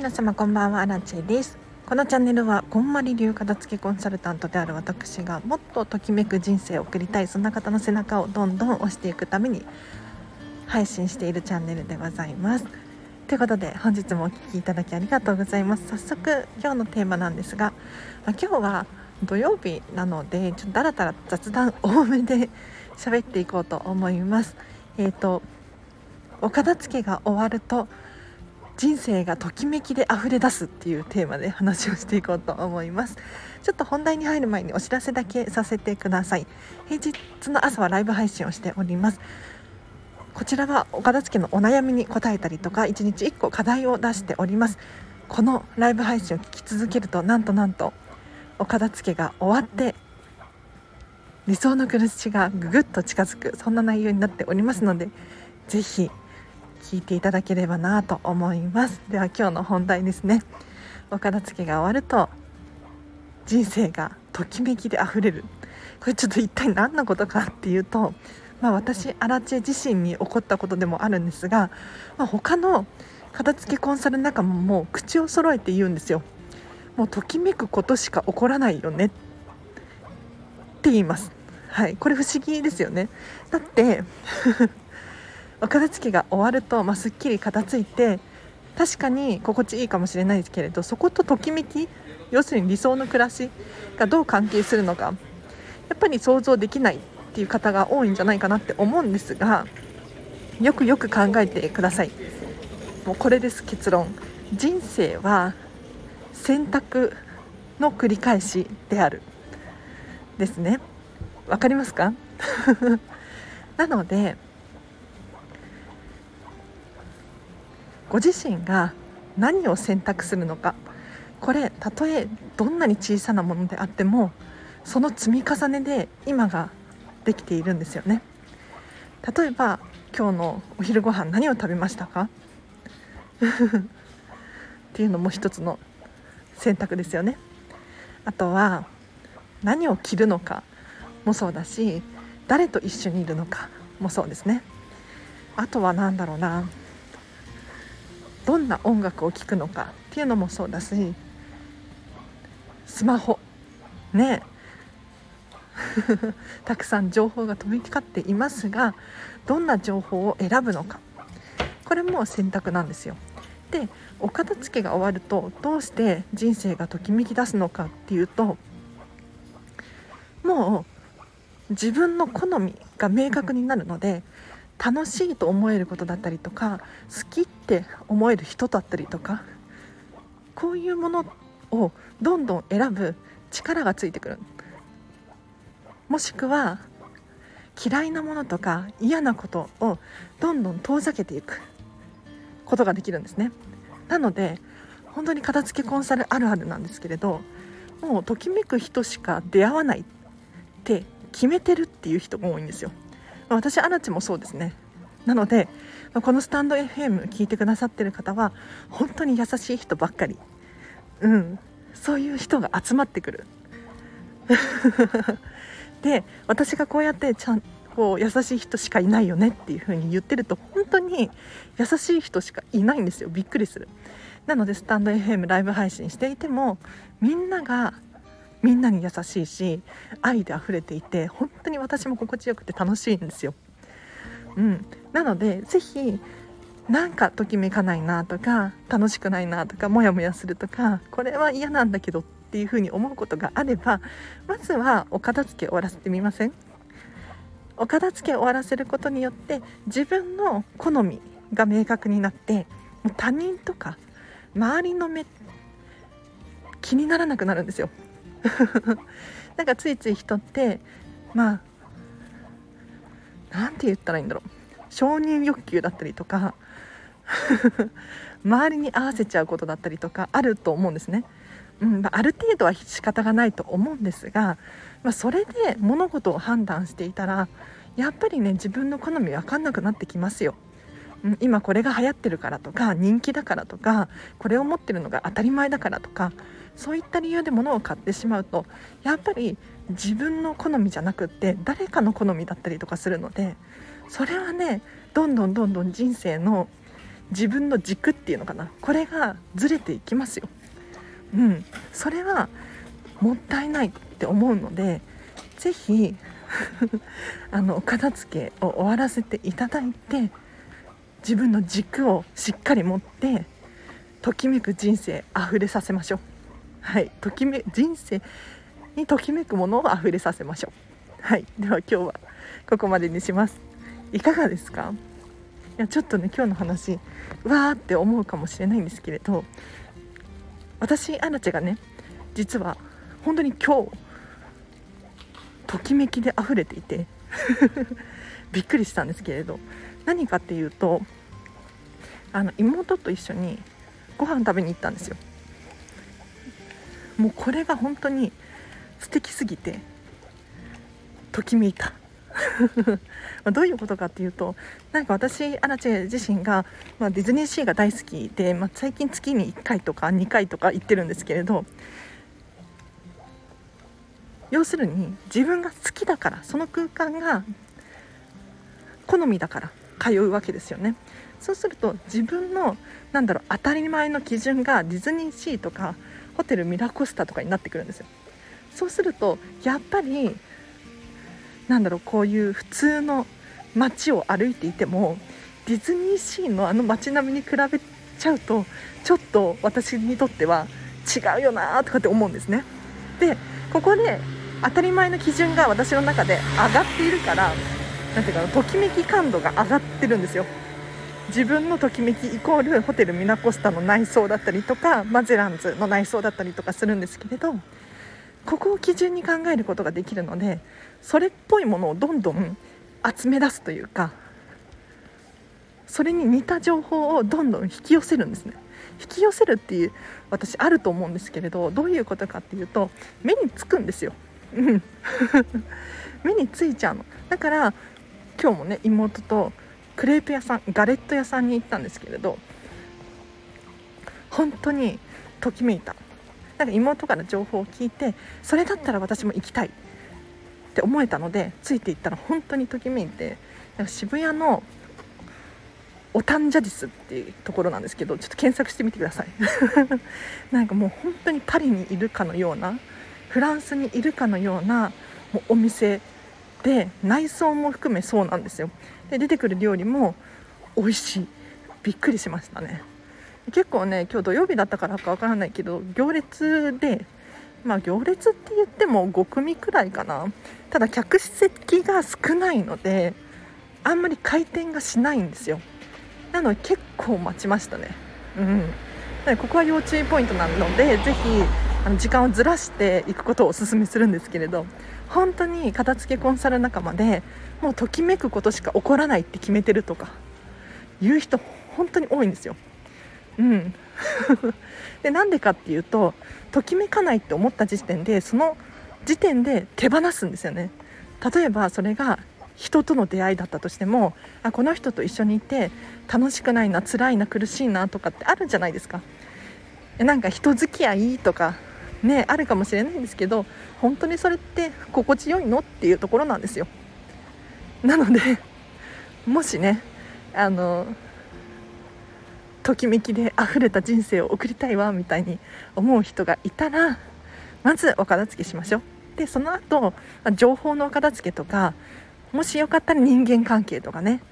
皆様こんばんはアラチェです。このチャンネルはこんまり流片付けコンサルタントである私がもっとときめく人生を送りたいそんな方の背中をどんどん押していくために配信しているチャンネルでございます。ということで本日もお聴きいただきありがとうございます。早速今日のテーマなんですが、まあ、今日は土曜日なのでちょっとだらだら雑談多めで 喋っていこうと思います。えっ、ー、とお片付けが終わると人生がときめきで溢れ出すっていうテーマで話をしていこうと思います。ちょっと本題に入る前にお知らせだけさせてください。平日の朝はライブ配信をしております。こちらはお片付けのお悩みに答えたりとか1日1個課題を出しております。このライブ配信を聞き続けるとなんとなんとお片付けが終わって理想の暮らしがぐぐっと近づくそんな内容になっておりますのでぜひ聞いていただければなと思います。では今日の本題ですね。お片付けが終わると人生がときめきであふれる。これちょっと一体何のことかっていうと、まあ、私アラチェ自身に起こったことでもあるんですが、まあ、他の片付けコンサル仲間も口を揃えて言うんですよ。もうときめくことしか起こらないよね。って言います。はい。これ不思議ですよね。だってお片付けが終わると、まあ、すっきり片付いて確かに心地いいかもしれないですけれどそことときめき要するに理想の暮らしがどう関係するのかやっぱり想像できないっていう方が多いんじゃないかなって思うんですがよくよく考えてください。もうこれです結論。人生は選択の繰り返しである。ですね。わかりますか？なのでご自身が何を選択するのか。これたとえどんなに小さなものであってもその積み重ねで今ができているんですよね。例えば今日のお昼ご飯何を食べましたか？っていうのも一つの選択ですよね。あとは何を着るのかもそうだし誰と一緒にいるのかもそうですね。あとは何だろうな。どんな音楽を聴くのかっていうのもそうだしスマホ。ね。たくさん情報が飛び交っていますがどんな情報を選ぶのか。これも選択なんですよ。でお片付けが終わるとどうして人生がときめき出すのかっていうともう自分の好みが明確になるので楽しいと思えることだったりとか好きって思える人だったりとかこういうものをどんどん選ぶ力がついてくる。もしくは嫌いなものとか嫌なことをどんどん遠ざけていく。ことができるんですね。なので本当に片付けコンサルあるあるなんですけれどもうときめく人しか出会わないって決めてるっていう人が多いんですよ。私アラチもそうですね。なのでこのスタンド FM 聞いてくださってる方は本当に優しい人ばっかり。うん。そういう人が集まってくる。で私がこうやってちゃんこう優しい人しかいないよねっていう風に言ってると本当に優しい人しかいないんですよ。びっくりする。なのでスタンド FM ライブ配信していてもみんながみんなに優しいし愛で溢れていて本当に私も心地よくて楽しいんですよ。うん、なので是非なんかときめかないなとか楽しくないなとかモヤモヤするとかこれは嫌なんだけどっていうふうに思うことがあればまずはお片付け終わらせてみません？お片付け終わらせることによって自分の好みが明確になってもう他人とか周りの目気にならなくなるんですよ。なんかついつい人ってまあ何て言ったらいいんだろう承認欲求だったりとか 周りに合わせちゃうことだったりとかあると思うんですね。うんまあ、ある程度は仕方がないと思うんですが、まあ、それで物事を判断していたらやっぱりね自分の好み分かんなくなってきますよ。今これが流行ってるからとか人気だからとかこれを持ってるのが当たり前だからとかそういった理由で物を買ってしまうとやっぱり自分の好みじゃなくって誰かの好みだったりとかするのでそれはねどんどんどんどん人生の自分の軸っていうのかなこれがずれていきますよ。うん、それはもったいないって思うので是非 あのお片付けを終わらせていただいて自分の軸をしっかり持ってときめく人生あふれさせましょう。はい。ときめ人生にときめくものをあふれさせましょう。はい。では今日はここまでにします。いかがですか？いやちょっとね今日の話うわーって思うかもしれないんですけれど私アラチェがね実は本当に今日ときめきで溢れていて びっくりしたんですけれど何かっていうとあの妹と一緒にご飯食べに行ったんですよ。もうこれが本当に素敵すぎてときめいた。どういうことかっていうとなんか私アラチェ自身が、まあ、ディズニーシーが大好きで、まあ、最近月に1回とか2回とか行ってるんですけれど要するに自分が好きだからその空間が好みだから通うわけですよね。そうすると自分のなんだろう当たり前の基準がディズニーシーとかホテルミラコスタとかになってくるんですよ。そうするとやっぱりなんだろうこういう普通の街を歩いていてもディズニーシーのあの街並みに比べちゃうとちょっと私にとっては違うよなとかって思うんですね。でここで当たり前の基準が私の中で上がっているからなんていうかときめき感度が上がってるんですよ。自分のときめきイコールホテルミナコスタの内装だったりとかマゼランズの内装だったりとかするんですけれどここを基準に考えることができるのでそれっぽいものをどんどん集め出すというかそれに似た情報をどんどん引き寄せるんですね。引き寄せるっていう私あると思うんですけれどどういうことかっていうと目につくんですよ、うん、目についちゃうの。だから今日もね妹とクレープ屋さんガレット屋さんに行ったんですけれど本当にときめいた。なんか妹から情報を聞いてそれだったら私も行きたいって思えたのでついていったら本当にときめいてなんか渋谷のオタンジャディスっていうところなんですけどちょっと検索してみてください。なんかもう本当にパリにいるかのようなフランスにいるかのようなもうお店で内装も含めそうなんですよ。で出てくる料理も美味しい。びっくりしましたね。結構ね今日土曜日だったからかわからないけど行列でまあ行列って言っても5組くらいかな。ただ客席が少ないのであんまり回転がしないんですよ。なので結構待ちましたね。うん。ここは要注意ポイントなのでぜひあの時間をずらしていくことをお勧めするんですけれど。本当に片付けコンサル仲間でもうときめくことしか起こらないって決めてるとか言う人本当に多いんですよ。うん、でなんでかっていうとときめかないって思った時点でその時点で手放すんですよね。例えばそれが人との出会いだったとしてもあこの人と一緒にいて楽しくないな辛いな苦しいなとかってあるじゃないですか。なんか人付き合いとかねあるかもしれないんですけど本当にそれって心地よいのっていうところなんですよ。なのでもしねあのときめきで溢れた人生を送りたいわみたいに思う人がいたらまずお片付けしましょう。でその後情報のお片付けとかもしよかったら人間関係とかね。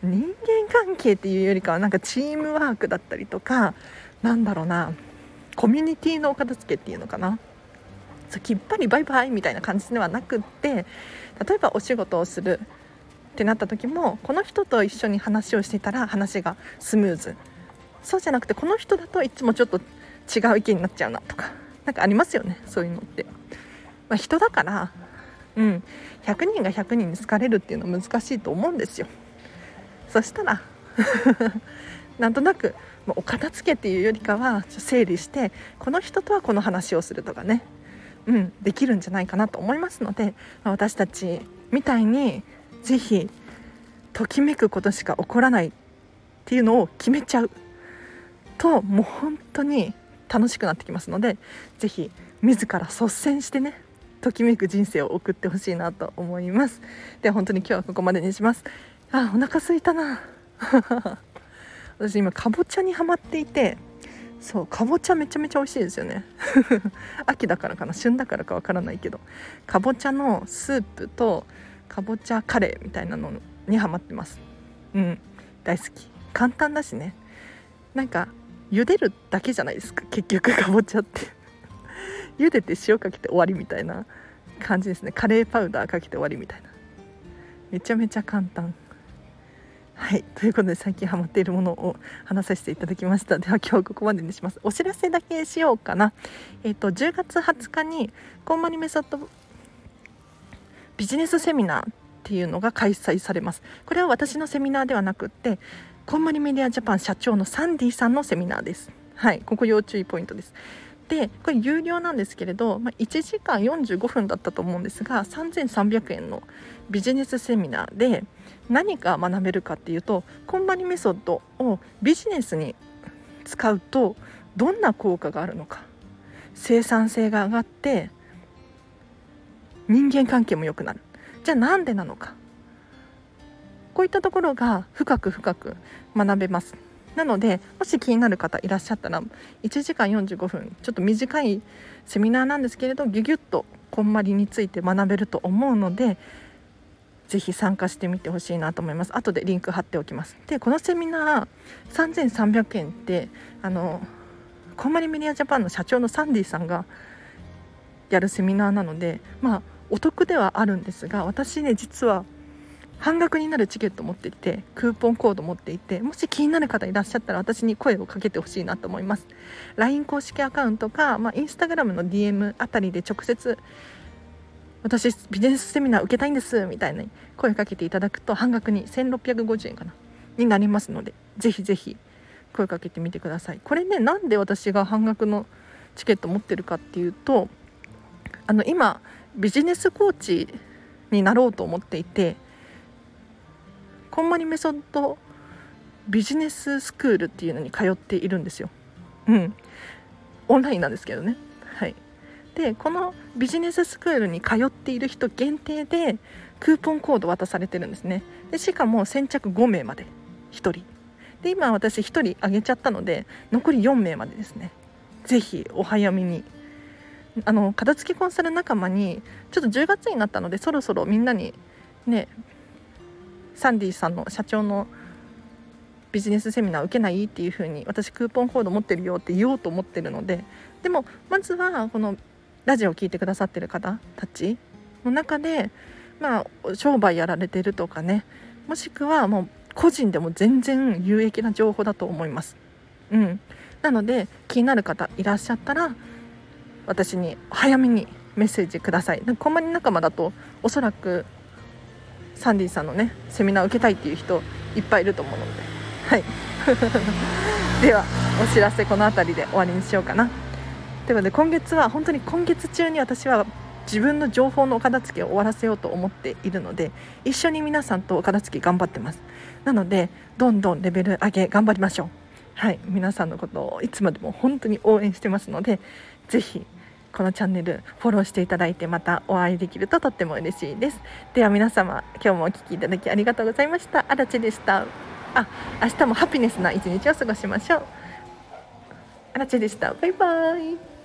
人間関係っていうよりかはなんかチームワークだったりとかなんだろうな。コミュニティのお片付けっていうのかな？そうきっぱりバイバイみたいな感じではなくって例えばお仕事をするってなった時もこの人と一緒に話をしていたら話がスムーズ。そうじゃなくてこの人だといつもちょっと違う意見になっちゃうなとか何かありますよね？そういうのって、まあ、人だからうん。100人が100人に好かれるっていうのは難しいと思うんですよ。そしたら なんとなくお片付けっていうよりかは整理してこの人とはこの話をするとかね、うん、できるんじゃないかなと思いますので私たちみたいに是非ときめくことしか起こらないっていうのを決めちゃうともう本当に楽しくなってきますので是非自ら率先してねときめく人生を送ってほしいなと思います。では本当に今日はここまでにします。あお腹すいたな。私今かぼちゃにはまっていてそうかぼちゃめちゃめちゃ美味しいですよね。秋だからかな旬だからかわからないけど。かぼちゃのスープとかぼちゃカレーみたいなのにハマってます。うん大好き。簡単だしね。なんか茹でるだけじゃないですか結局かぼちゃって。茹でて塩かけて終わりみたいな感じですね。カレーパウダーかけて終わりみたいな。めちゃめちゃ簡単。はい。ということで最近ハマっているものを話させていただきました。では今日ここまでにします。お知らせだけしようかな。えっ、ー、と10月20日にコンマニメソッドビジネスセミナーっていうのが開催されます。これは私のセミナーではなくってコンマニメディアジャパン社長のサンディさんのセミナーです。はい。ここ要注意ポイントです。でこれ有料なんですけれど、まあ、1時間45分だったと思うんですが3300円のビジネスセミナーで何か学べるかっていうとコンバニメソッドをビジネスに使うとどんな効果があるのか生産性が上がって人間関係も良くなる。じゃあなんでなのか。こういったところが深く深く学べます。なのでもし気になる方いらっしゃったら1時間45分ちょっと短いセミナーなんですけれどギュギュッとこんまりについて学べると思うのでぜひ参加してみてほしいなと思います。後でリンク貼っておきます。でこのセミナー3300円ってあのこんまりメディアジャパンの社長のサンディさんがやるセミナーなのでまあお得ではあるんですが私ね実は半額になるチケット持っていてクーポンコード持っていてもし気になる方いらっしゃったら私に声をかけてほしいなと思います。LINE 公式アカウントか、まあ、インスタグラムの DM あたりで直接私ビジネスセミナー受けたいんですみたいに声かけていただくと半額に1650円かなになりますのでぜひぜひ声かけてみてください。これねなんで私が半額のチケット持ってるかっていうとあの今ビジネスコーチになろうと思っていてコンマニメソッドビジネススクールっていうのに通っているんですよ。うん。オンラインなんですけどね。はい。で、このビジネススクールに通っている人限定でクーポンコード渡されてるんですね。で、しかも先着5名まで1人。で、今私1人あげちゃったので残り4名までですね。ぜひお早めに。あの片付けコンサル仲間にちょっと10月になったのでそろそろみんなにねサンディさんの社長のビジネスセミナー受けないっていう風に私クーポンコード持ってるよって言おうと思ってるのででもまずはこのラジオを聴いてくださってる方たちの中でまあ商売やられてるとかねもしくはもう個人でも全然有益な情報だと思います。うん、なので気になる方いらっしゃったら私に早めにメッセージください。こんまり仲間だとおそらくサンディさんのねセミナーを受けたいっていう人いっぱいいると思うので。はい。ではお知らせこの辺りで終わりにしようかな。ということで今月は本当に今月中に私は自分の情報のお片付けを終わらせようと思っているので一緒に皆さんとお片付け頑張ってます。なのでどんどんレベル上げ頑張りましょう。はい。皆さんのことをいつまでも本当に応援してますのでぜひこのチャンネルフォローしていただいてまたお会いできるととっても嬉しいです。では皆様今日もお聴きいただきありがとうございました。あらでした。あ明日もハピネスな一日を過ごしましょう。あらでした。バイバイ。